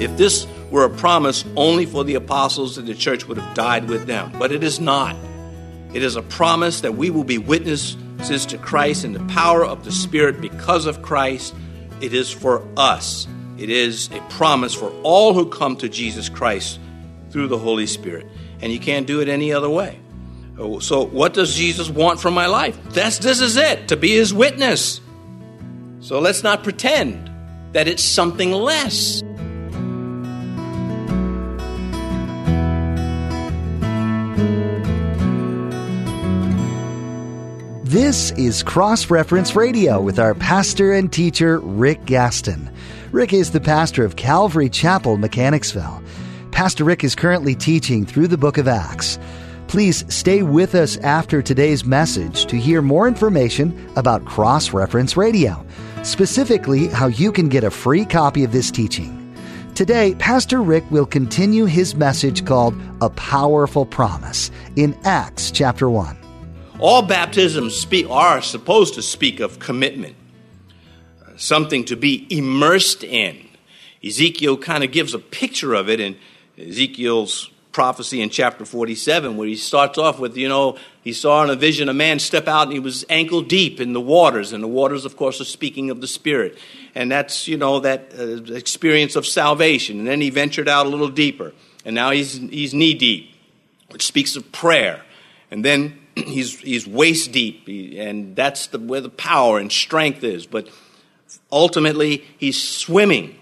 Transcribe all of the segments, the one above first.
If this were a promise only for the apostles, then the church would have died with them. But it is not. It is a promise that we will be witnesses to Christ in the power of the Spirit because of Christ. It is for us. It is a promise for all who come to Jesus Christ through the Holy Spirit. And you can't do it any other way. So, what does Jesus want from my life? That's, this is it, to be his witness. So, let's not pretend that it's something less. This is Cross Reference Radio with our pastor and teacher, Rick Gaston. Rick is the pastor of Calvary Chapel, Mechanicsville. Pastor Rick is currently teaching through the book of Acts. Please stay with us after today's message to hear more information about Cross Reference Radio, specifically how you can get a free copy of this teaching. Today, Pastor Rick will continue his message called A Powerful Promise in Acts chapter 1. All baptisms speak, are supposed to speak of commitment, something to be immersed in. Ezekiel kind of gives a picture of it in Ezekiel's prophecy in chapter 47, where he starts off with, you know, he saw in a vision a man step out and he was ankle deep in the waters. And the waters, of course, are speaking of the Spirit. And that's, you know, that uh, experience of salvation. And then he ventured out a little deeper. And now he's, he's knee deep, which speaks of prayer. And then he's, he's waist deep, and that's the, where the power and strength is. But ultimately, he's swimming.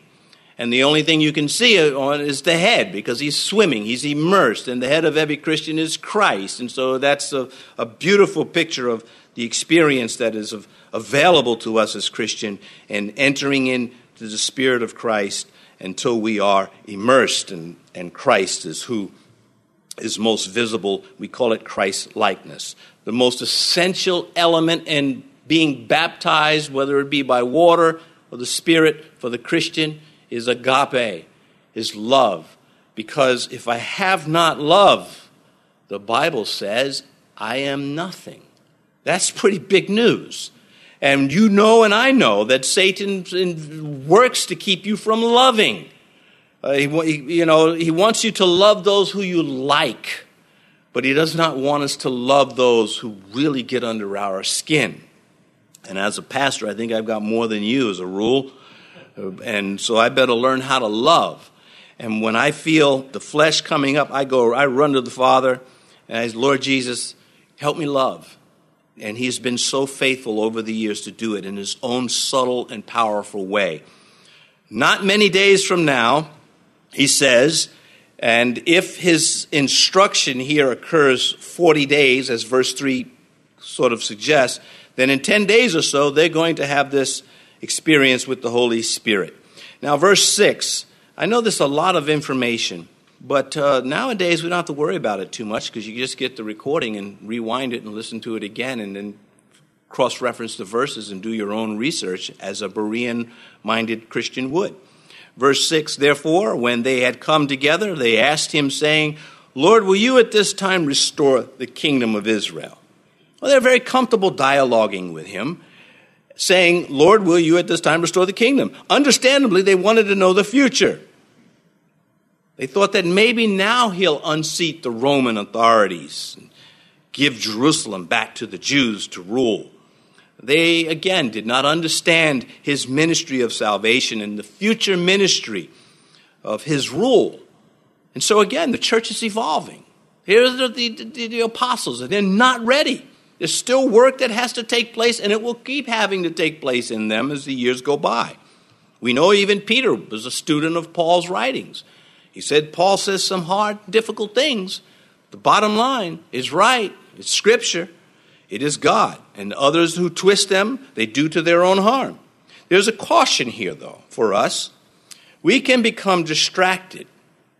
And the only thing you can see on is the head because he's swimming, he's immersed, and the head of every Christian is Christ. And so that's a, a beautiful picture of the experience that is of, available to us as Christian and entering into the Spirit of Christ until we are immersed, and, and Christ is who is most visible. We call it Christ likeness. The most essential element in being baptized, whether it be by water or the Spirit for the Christian, is agape, is love. Because if I have not love, the Bible says, I am nothing. That's pretty big news. And you know, and I know, that Satan works to keep you from loving. Uh, he, you know, he wants you to love those who you like, but he does not want us to love those who really get under our skin. And as a pastor, I think I've got more than you as a rule. And so I better learn how to love. And when I feel the flesh coming up, I go, I run to the Father, and I say, Lord Jesus, help me love. And He's been so faithful over the years to do it in His own subtle and powerful way. Not many days from now, he says, and if his instruction here occurs 40 days, as verse 3 sort of suggests, then in 10 days or so, they're going to have this experience with the Holy Spirit. Now, verse 6, I know there's a lot of information, but uh, nowadays we don't have to worry about it too much because you just get the recording and rewind it and listen to it again and then cross reference the verses and do your own research as a Berean minded Christian would. Verse 6 Therefore, when they had come together, they asked him, saying, Lord, will you at this time restore the kingdom of Israel? Well, they're very comfortable dialoguing with him, saying, Lord, will you at this time restore the kingdom? Understandably, they wanted to know the future. They thought that maybe now he'll unseat the Roman authorities and give Jerusalem back to the Jews to rule. They, again, did not understand his ministry of salvation and the future ministry of his rule. And so, again, the church is evolving. Here are the, the, the, apostles, and they're not ready. There's still work that has to take place, and it will keep having to take place in them as the years go by. We know even Peter was a student of Paul's writings. He said Paul says some hard, difficult things. The bottom line is right, it's scripture. It is God, and others who twist them, they do to their own harm. There's a caution here, though, for us. We can become distracted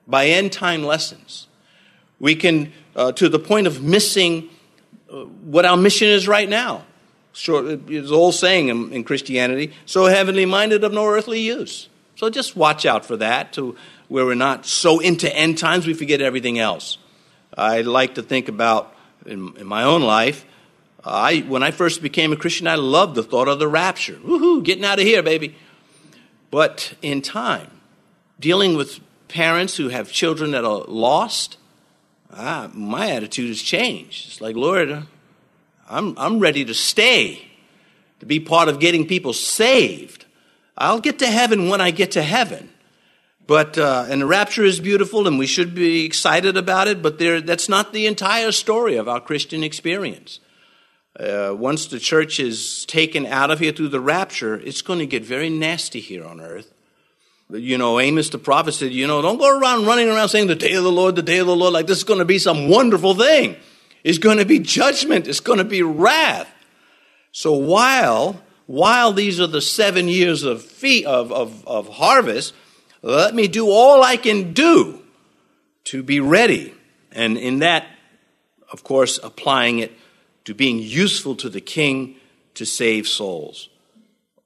by end time lessons. We can, uh, to the point of missing Uh, what our mission is right now. Sure, uh, it's old saying in, in Christianity so heavenly minded of no earthly use. So just watch out for that, to where we're not so into end times we forget everything else. I like to think about in, in my own life I, when I first became a Christian, I loved the thought of the rapture. Woohoo, getting out of here, baby. But in time, dealing with parents who have children that are lost, ah, my attitude has changed. It's like, Lord, I'm, I'm ready to stay, to be part of getting people saved. I'll get to heaven when I get to heaven. But, uh, and the rapture is beautiful and we should be excited about it, but there, that's not the entire story of our Christian experience. Uh, once the church is taken out of here through the rapture, it's going to get very nasty here on earth. You know, Amos the prophet said, you know, don't go around running around saying the day of the Lord, the day of the Lord, like this is going to be some wonderful thing. It's going to be judgment. It's going to be wrath. So while, while these are the seven years of, fee, of, of, of harvest, let me do all I can do to be ready. And in that, of course, applying it to being useful to the king to save souls.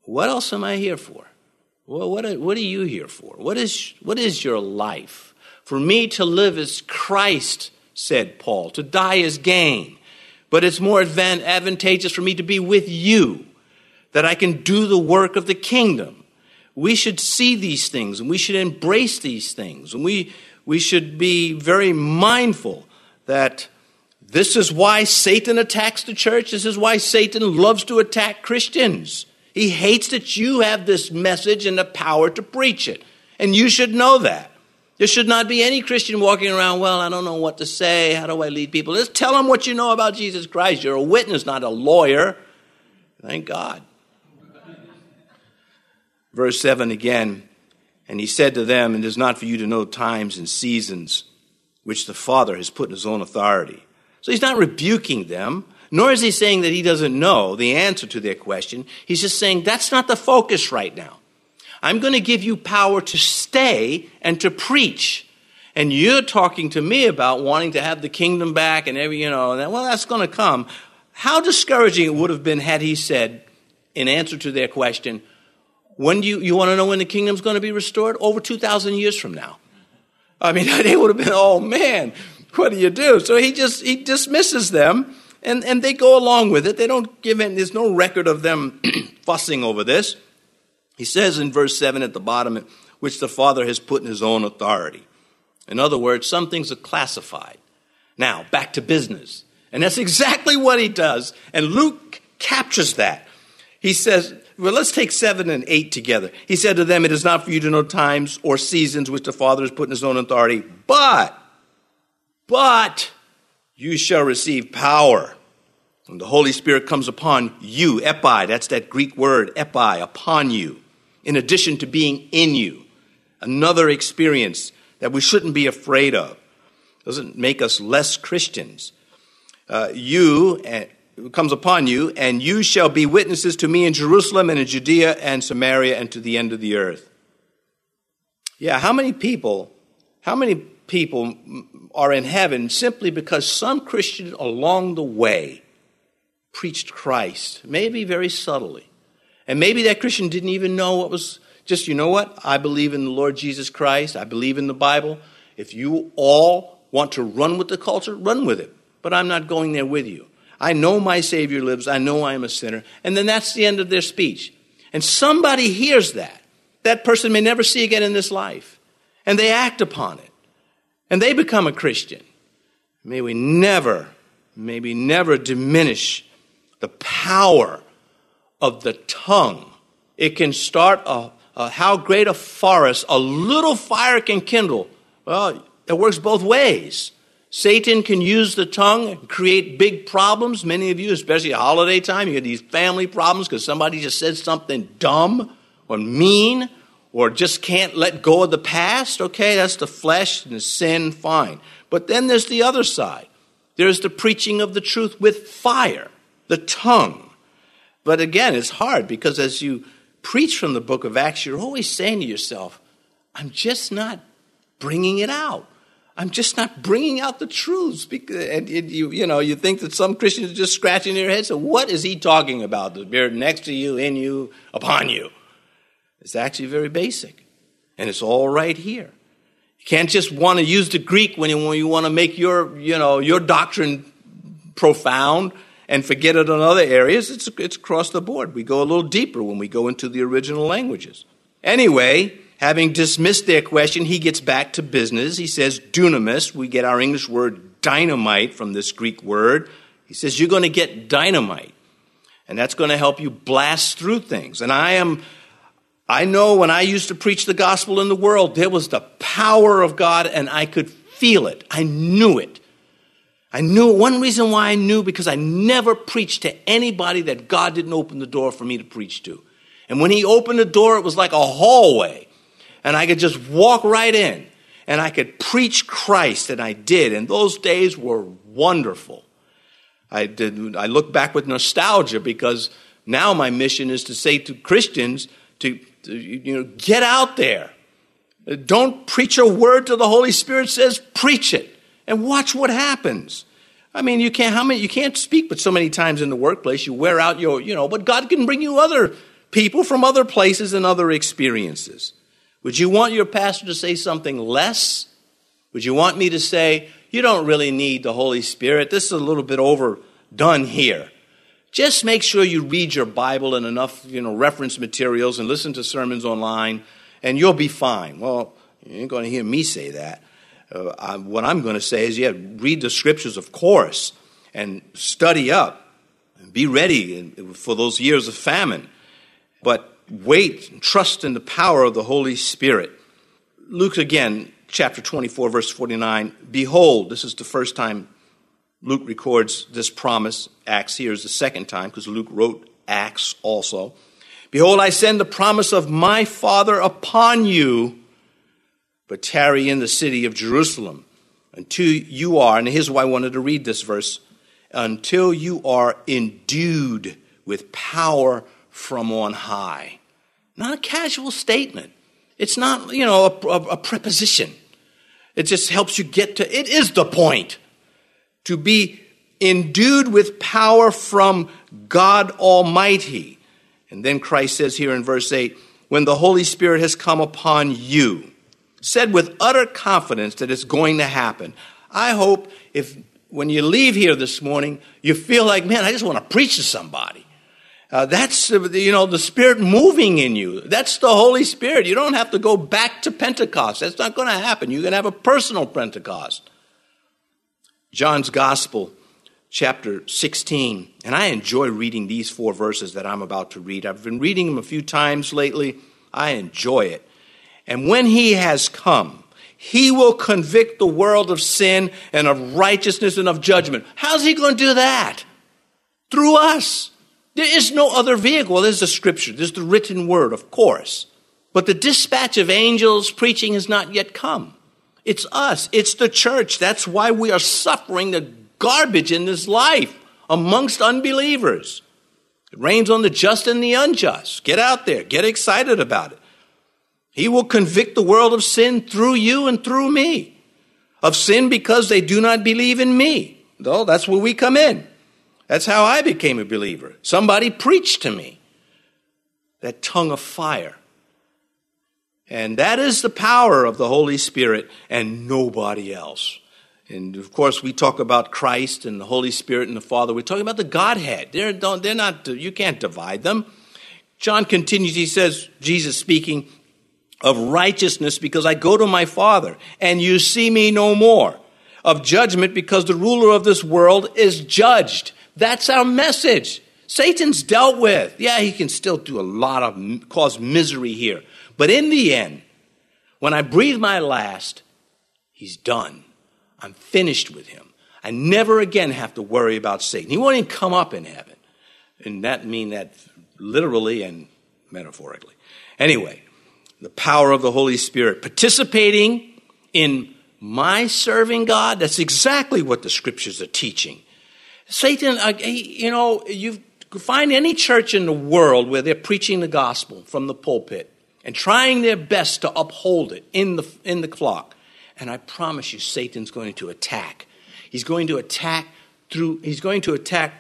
What else am I here for? Well, what what are you here for? What is, what is your life? For me to live as Christ, said Paul. To die is gain. But it's more advantageous for me to be with you, that I can do the work of the kingdom we should see these things and we should embrace these things. And we, we should be very mindful that this is why Satan attacks the church. This is why Satan loves to attack Christians. He hates that you have this message and the power to preach it. And you should know that. There should not be any Christian walking around, well, I don't know what to say. How do I lead people? Just tell them what you know about Jesus Christ. You're a witness, not a lawyer. Thank God. Verse 7 again, and he said to them, It is not for you to know times and seasons which the Father has put in his own authority. So he's not rebuking them, nor is he saying that he doesn't know the answer to their question. He's just saying that's not the focus right now. I'm going to give you power to stay and to preach. And you're talking to me about wanting to have the kingdom back and every, you know, well, that's going to come. How discouraging it would have been had he said, in answer to their question, when do you, you want to know when the kingdom's going to be restored? Over 2,000 years from now. I mean, they would have been, oh man, what do you do? So he just, he dismisses them and, and they go along with it. They don't give in, there's no record of them fussing over this. He says in verse 7 at the bottom, which the Father has put in his own authority. In other words, some things are classified. Now, back to business. And that's exactly what he does. And Luke captures that. He says, well, let's take seven and eight together. He said to them, It is not for you to know times or seasons which the Father has put in his own authority, but, but you shall receive power. When the Holy Spirit comes upon you, epi, that's that Greek word, epi, upon you, in addition to being in you. Another experience that we shouldn't be afraid of. Doesn't make us less Christians. Uh, you, comes upon you, and you shall be witnesses to me in Jerusalem and in Judea and Samaria and to the end of the earth. Yeah, how many people, how many people are in heaven simply because some Christian along the way preached Christ, maybe very subtly. And maybe that Christian didn't even know what was just, you know what? I believe in the Lord Jesus Christ. I believe in the Bible. If you all want to run with the culture, run with it. But I'm not going there with you. I know my Savior lives. I know I am a sinner. And then that's the end of their speech. And somebody hears that. That person may never see again in this life. And they act upon it. And they become a Christian. May we never, may we never diminish the power of the tongue. It can start a, a how great a forest a little fire can kindle. Well, it works both ways. Satan can use the tongue and create big problems. Many of you, especially at holiday time, you get these family problems because somebody just said something dumb or mean or just can't let go of the past. Okay, that's the flesh and the sin, fine. But then there's the other side. There's the preaching of the truth with fire, the tongue. But again, it's hard because as you preach from the book of Acts, you're always saying to yourself, I'm just not bringing it out. I'm just not bringing out the truths. And you, you know, you think that some Christians are just scratching their heads. So what is he talking about? The Spirit next to you, in you, upon you. It's actually very basic. And it's all right here. You can't just want to use the Greek when you, want to make your, you know, your doctrine profound and forget it on other areas, it's, it's across the board. We go a little deeper when we go into the original languages. Anyway, having dismissed their question, he gets back to business. He says, dunamis, we get our English word dynamite from this Greek word. He says, You're going to get dynamite, and that's going to help you blast through things. And I am. I know when I used to preach the gospel in the world, there was the power of God, and I could feel it. I knew it. I knew one reason why I knew because I never preached to anybody that God didn't open the door for me to preach to. And when He opened the door, it was like a hallway. And I could just walk right in and I could preach Christ, and I did. And those days were wonderful. I, did, I look back with nostalgia because now my mission is to say to Christians to, you know, get out there. Don't preach a word till the Holy Spirit says preach it and watch what happens. I mean, you can't, how many, you can't speak but so many times in the workplace. You wear out your, you know, but God can bring you other people from other places and other experiences. Would you want your pastor to say something less? Would you want me to say, you don't really need the Holy Spirit? This is a little bit overdone here. Just make sure you read your Bible and enough, you know, reference materials and listen to sermons online, and you'll be fine. Well, you ain't going to hear me say that. Uh, I, what I'm going to say is, yeah, read the scriptures, of course, and study up, and be ready for those years of famine. But wait and trust in the power of the Holy Spirit. Luke again, chapter 24, verse 49. Behold, this is the first time Luke records this promise. Acts here is the second time because Luke wrote Acts also. Behold, I send the promise of my Father upon you but tarry in the city of Jerusalem until you are, and here's why I wanted to read this verse, until you are endued with power from on high. Not a casual statement. It's not, you know, a, a, a preposition. It just helps you get to, it is the point. To be endued with power from God Almighty. And then Christ says here in verse 8, when the Holy Spirit has come upon you, said with utter confidence that it's going to happen. I hope if when you leave here this morning, you feel like, man, I just want to preach to somebody. Uh, that's uh, you know the Spirit moving in you. That's the Holy Spirit. You don't have to go back to Pentecost. That's not going to happen. You're going to have a personal Pentecost. John's Gospel, chapter 16, and I enjoy reading these four verses that I'm about to read. I've been reading them a few times lately. I enjoy it. And when he has come, he will convict the world of sin and of righteousness and of judgment. How's he going to do that? Through us. There is no other vehicle. There's the scripture, there's the written word, of course. But the dispatch of angels preaching has not yet come. It's us, it's the church. That's why we are suffering the garbage in this life amongst unbelievers. It rains on the just and the unjust. Get out there, get excited about it. He will convict the world of sin through you and through me. Of sin because they do not believe in me. Though that's where we come in. That's how I became a believer. Somebody preached to me that tongue of fire. And that is the power of the Holy Spirit and nobody else. And of course, we talk about Christ and the Holy Spirit and the Father. We're talking about the Godhead. They're, they're not, you can't divide them. John continues, he says, Jesus speaking, of righteousness because I go to my Father and you see me no more, of judgment because the ruler of this world is judged. That's our message. Satan's dealt with. Yeah, he can still do a lot of cause misery here. But in the end, when I breathe my last, he's done. I'm finished with him. I never again have to worry about Satan. He won't even come up in heaven. And that mean that literally and metaphorically. Anyway, the power of the Holy Spirit, participating in my serving God. That's exactly what the scriptures are teaching. Satan, uh, you know, you find any church in the world where they're preaching the gospel from the pulpit and trying their best to uphold it in the, in the flock. And I promise you, Satan's going to attack. He's going to attack through, he's going to attack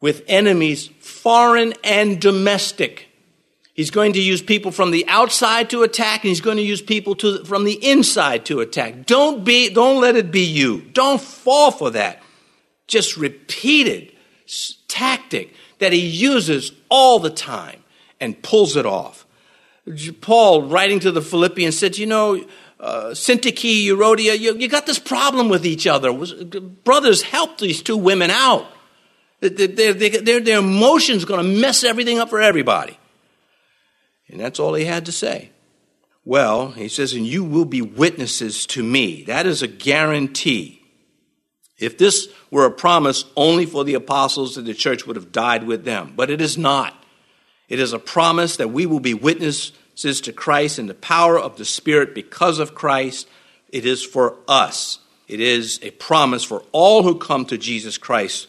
with enemies, foreign and domestic. He's going to use people from the outside to attack, and he's going to use people to, from the inside to attack. Don't be, don't let it be you. Don't fall for that. Just repeated tactic that he uses all the time and pulls it off. Paul, writing to the Philippians, said, You know, uh, Syntyche, Euodia, you, you got this problem with each other. Brothers, help these two women out. Their, their, their emotions going to mess everything up for everybody. And that's all he had to say. Well, he says, and you will be witnesses to me. That is a guarantee. If this were a promise only for the apostles, that the church would have died with them. But it is not. It is a promise that we will be witnesses to Christ in the power of the Spirit because of Christ. It is for us. It is a promise for all who come to Jesus Christ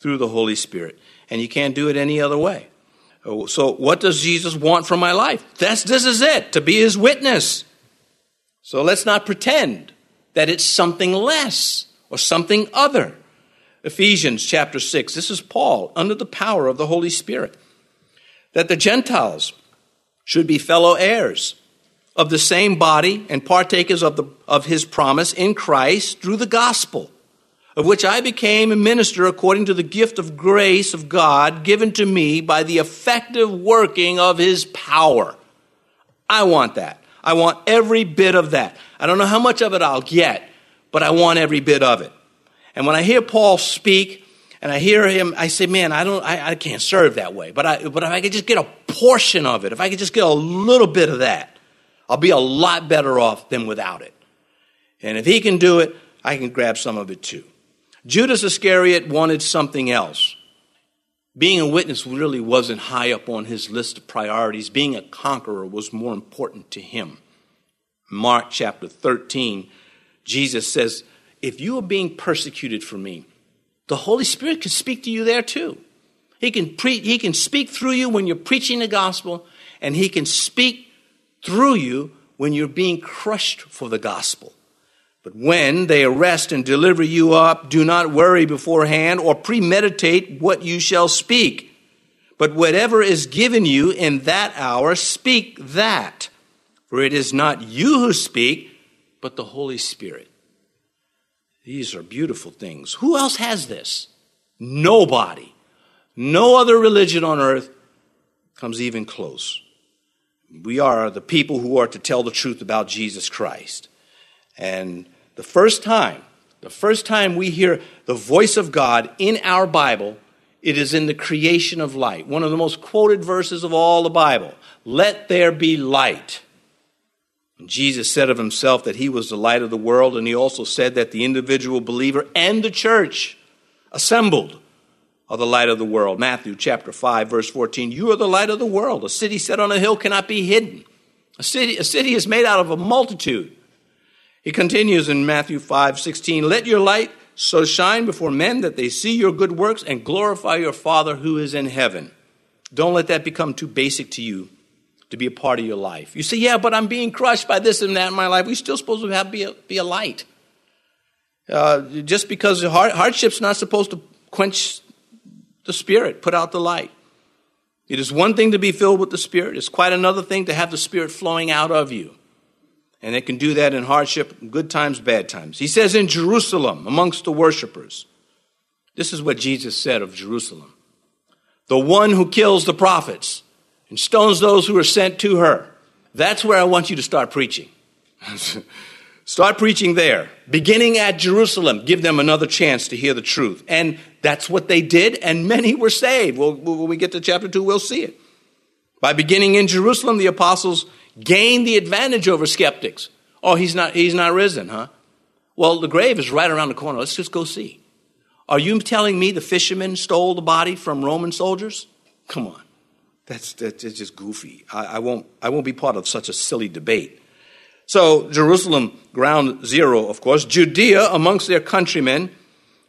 through the Holy Spirit. And you can't do it any other way. So, what does Jesus want from my life? That's, this is it, to be his witness. So, let's not pretend that it's something less or something other. Ephesians chapter 6, this is Paul under the power of the Holy Spirit. That the Gentiles should be fellow heirs of the same body and partakers of, the, of his promise in Christ through the gospel, of which I became a minister according to the gift of grace of God given to me by the effective working of his power. I want that. I want every bit of that. I don't know how much of it I'll get, but I want every bit of it. And when I hear Paul speak, and I hear him, I say, man, I don't, I, I can't serve that way. But I, but if I could just get a portion of it, if I could just get a little bit of that, I'll be a lot better off than without it. And if he can do it, I can grab some of it too. Judas Iscariot wanted something else. Being a witness really wasn't high up on his list of priorities. Being a conqueror was more important to him. Mark chapter 13, Jesus says, If you are being persecuted for me, the Holy Spirit can speak to you there too. He can, pre- he can speak through you when you're preaching the gospel, and He can speak through you when you're being crushed for the gospel. But when they arrest and deliver you up, do not worry beforehand or premeditate what you shall speak. But whatever is given you in that hour, speak that. For it is not you who speak, but the Holy Spirit. These are beautiful things. Who else has this? Nobody. No other religion on earth comes even close. We are the people who are to tell the truth about Jesus Christ. And the first time, the first time we hear the voice of God in our Bible, it is in the creation of light. One of the most quoted verses of all the Bible. Let there be light. Jesus said of himself that he was the light of the world, and he also said that the individual believer and the church assembled are the light of the world. Matthew chapter 5, verse 14. You are the light of the world. A city set on a hill cannot be hidden. A city, a city is made out of a multitude. He continues in Matthew 5, 16. Let your light so shine before men that they see your good works and glorify your Father who is in heaven. Don't let that become too basic to you to be a part of your life. You say, yeah, but I'm being crushed by this and that in my life. We're still supposed to have be a, be a light. Uh, just because hard, hardship's not supposed to quench the Spirit, put out the light. It is one thing to be filled with the Spirit. It's quite another thing to have the Spirit flowing out of you. And it can do that in hardship, good times, bad times. He says in Jerusalem, amongst the worshipers, this is what Jesus said of Jerusalem the one who kills the prophets and stones those who are sent to her. That's where I want you to start preaching. start preaching there, beginning at Jerusalem. Give them another chance to hear the truth. And that's what they did, and many were saved. Well, when we get to chapter 2, we'll see it. By beginning in Jerusalem, the apostles gained the advantage over skeptics. Oh, he's not, he's not risen, huh? Well, the grave is right around the corner. Let's just go see. Are you telling me the fishermen stole the body from Roman soldiers? Come on. That's, that's just goofy. I, I, won't, I won't be part of such a silly debate. So, Jerusalem, ground zero, of course. Judea, amongst their countrymen.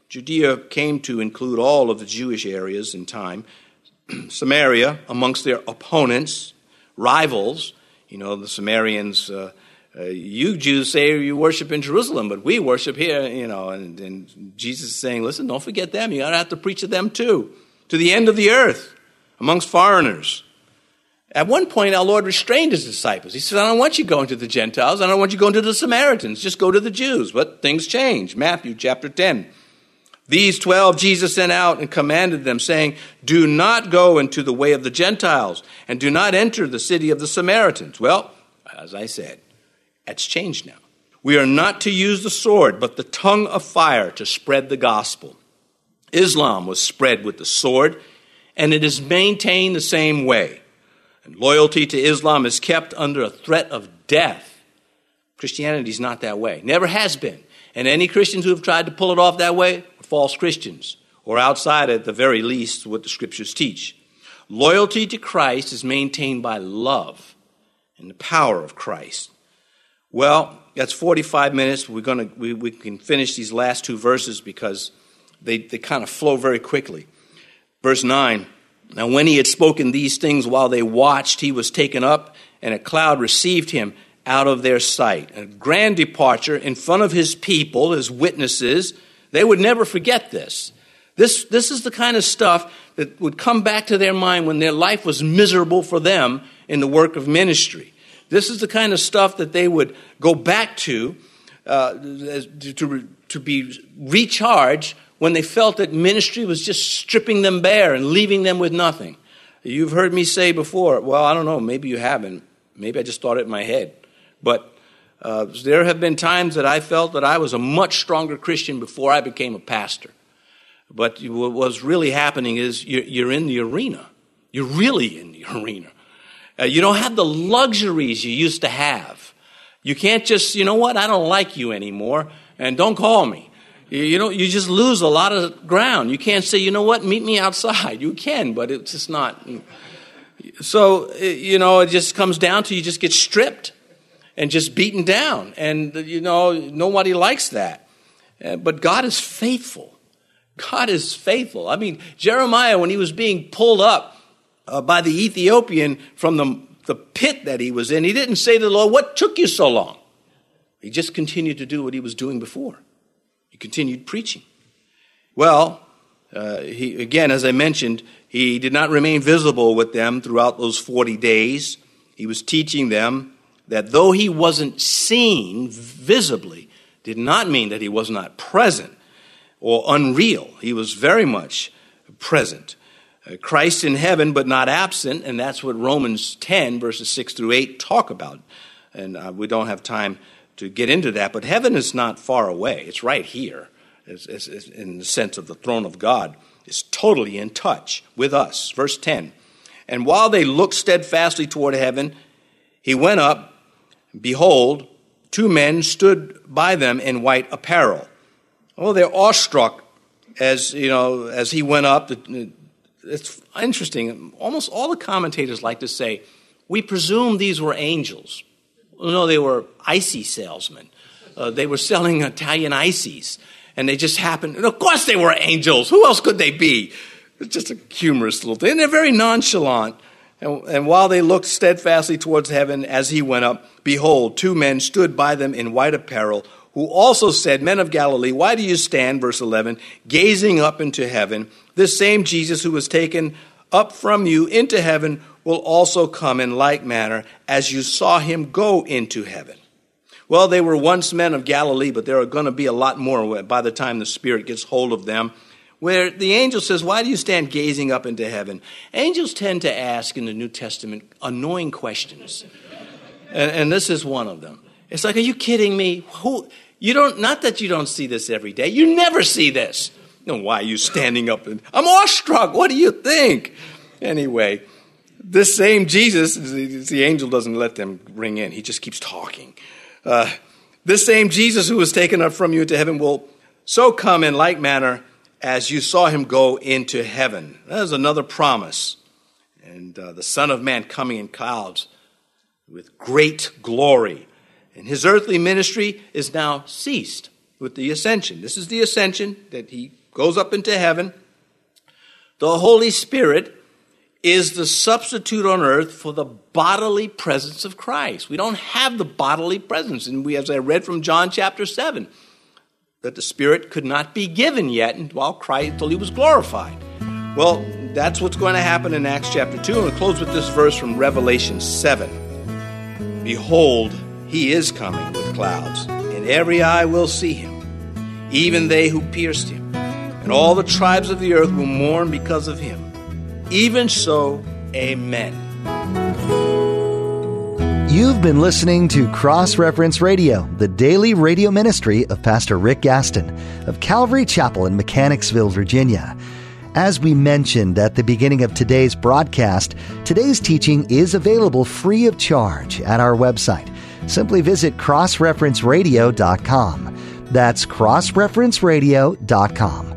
Judea came to include all of the Jewish areas in time. Samaria, amongst their opponents, rivals. You know, the Samaritans, uh, uh, you Jews say you worship in Jerusalem, but we worship here, you know. And, and Jesus is saying, listen, don't forget them. You got to have to preach to them too, to the end of the earth amongst foreigners. At one point, our Lord restrained his disciples. He said, I don't want you going to the Gentiles. I don't want you going to the Samaritans. Just go to the Jews. But things change. Matthew chapter 10, These twelve Jesus sent out and commanded them, saying, Do not go into the way of the Gentiles, and do not enter the city of the Samaritans. Well, as I said, that's changed now. We are not to use the sword, but the tongue of fire to spread the gospel. Islam was spread with the sword, and it is maintained the same way. And loyalty to Islam is kept under a threat of death. Christianity is not that way, never has been. And any Christians who have tried to pull it off that way are false Christians, or outside at the very least what the scriptures teach. Loyalty to Christ is maintained by love and the power of Christ. Well, that's 45 minutes. We're gonna, we, we can finish these last two verses because they, they kind of flow very quickly. Verse 9 Now, when he had spoken these things while they watched, he was taken up, and a cloud received him out of their sight. A grand departure in front of his people, his witnesses they would never forget this. This, this is the kind of stuff that would come back to their mind when their life was miserable for them in the work of ministry. This is the kind of stuff that they would go back to uh, to, to be recharged when they felt that ministry was just stripping them bare and leaving them with nothing. You've heard me say before, well, I don't know, maybe you haven't. Maybe I just thought it in my head. But uh, there have been times that I felt that I was a much stronger Christian before I became a pastor. But what was really happening is you're in the arena. You're really in the arena. Uh, you don't have the luxuries you used to have. You can't just, you know what, I don't like you anymore, and don't call me. You, know, you just lose a lot of ground. You can't say, you know what, meet me outside. You can, but it's just not. So, you know, it just comes down to you just get stripped and just beaten down. And, you know, nobody likes that. Uh, but God is faithful. God is faithful. I mean, Jeremiah, when he was being pulled up uh, by the Ethiopian from the, the pit that he was in, he didn't say to the Lord, What took you so long? He just continued to do what he was doing before. He continued preaching. Well, uh, he, again, as I mentioned, he did not remain visible with them throughout those 40 days. He was teaching them that though he wasn't seen visibly, did not mean that he was not present or unreal. He was very much present. Uh, Christ in heaven, but not absent, and that's what Romans 10, verses 6 through 8 talk about. And uh, we don't have time to get into that, but heaven is not far away. It's right here, it's, it's, it's in the sense of the throne of God. It's totally in touch with us. Verse 10 And while they looked steadfastly toward heaven, he went up Behold, two men stood by them in white apparel. Oh, they're awestruck as you know as he went up. It's interesting. Almost all the commentators like to say, "We presume these were angels." No, they were icy salesmen. Uh, they were selling Italian ices, and they just happened. And of course, they were angels. Who else could they be? It's just a humorous little thing. And they're very nonchalant. And, and while they looked steadfastly towards heaven as he went up, behold, two men stood by them in white apparel, who also said, Men of Galilee, why do you stand, verse 11, gazing up into heaven? This same Jesus who was taken up from you into heaven will also come in like manner as you saw him go into heaven. Well, they were once men of Galilee, but there are going to be a lot more by the time the Spirit gets hold of them where the angel says, Why do you stand gazing up into heaven? Angels tend to ask in the New Testament annoying questions. and, and, this is one of them. It's like, Are you kidding me? Who, you don't, not that you don't see this every day, you never see this. No, why are you standing up? And, I'm awestruck. What do you think? Anyway, this same Jesus, the angel doesn't let them ring in, he just keeps talking. Uh, this same Jesus who was taken up from you to heaven will so come in like manner as you saw him go into heaven. That is another promise. And uh, the Son of Man coming in clouds with great glory. And his earthly ministry is now ceased with the ascension. This is the ascension that he goes up into heaven. The Holy Spirit is the substitute on earth for the bodily presence of Christ. We don't have the bodily presence. And we, as I read from John chapter 7, that the Spirit could not be given yet while Christ until he was glorified. Well, that's what's going to happen in Acts chapter 2. And we'll close with this verse from Revelation 7. Behold, he is coming with clouds, and every eye will see him, even they who pierced him and all the tribes of the earth will mourn because of him. Even so, amen. You've been listening to Cross Reference Radio, the daily radio ministry of Pastor Rick Gaston of Calvary Chapel in Mechanicsville, Virginia. As we mentioned at the beginning of today's broadcast, today's teaching is available free of charge at our website. Simply visit crossreferenceradio.com. That's crossreferenceradio.com.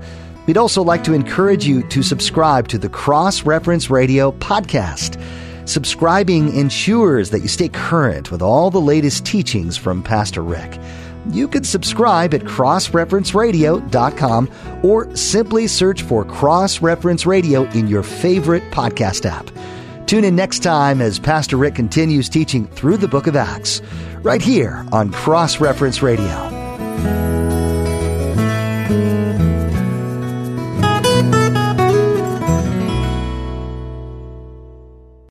We'd also like to encourage you to subscribe to the Cross Reference Radio podcast. Subscribing ensures that you stay current with all the latest teachings from Pastor Rick. You can subscribe at crossreferenceradio.com or simply search for Cross Reference Radio in your favorite podcast app. Tune in next time as Pastor Rick continues teaching through the book of Acts, right here on Cross Reference Radio.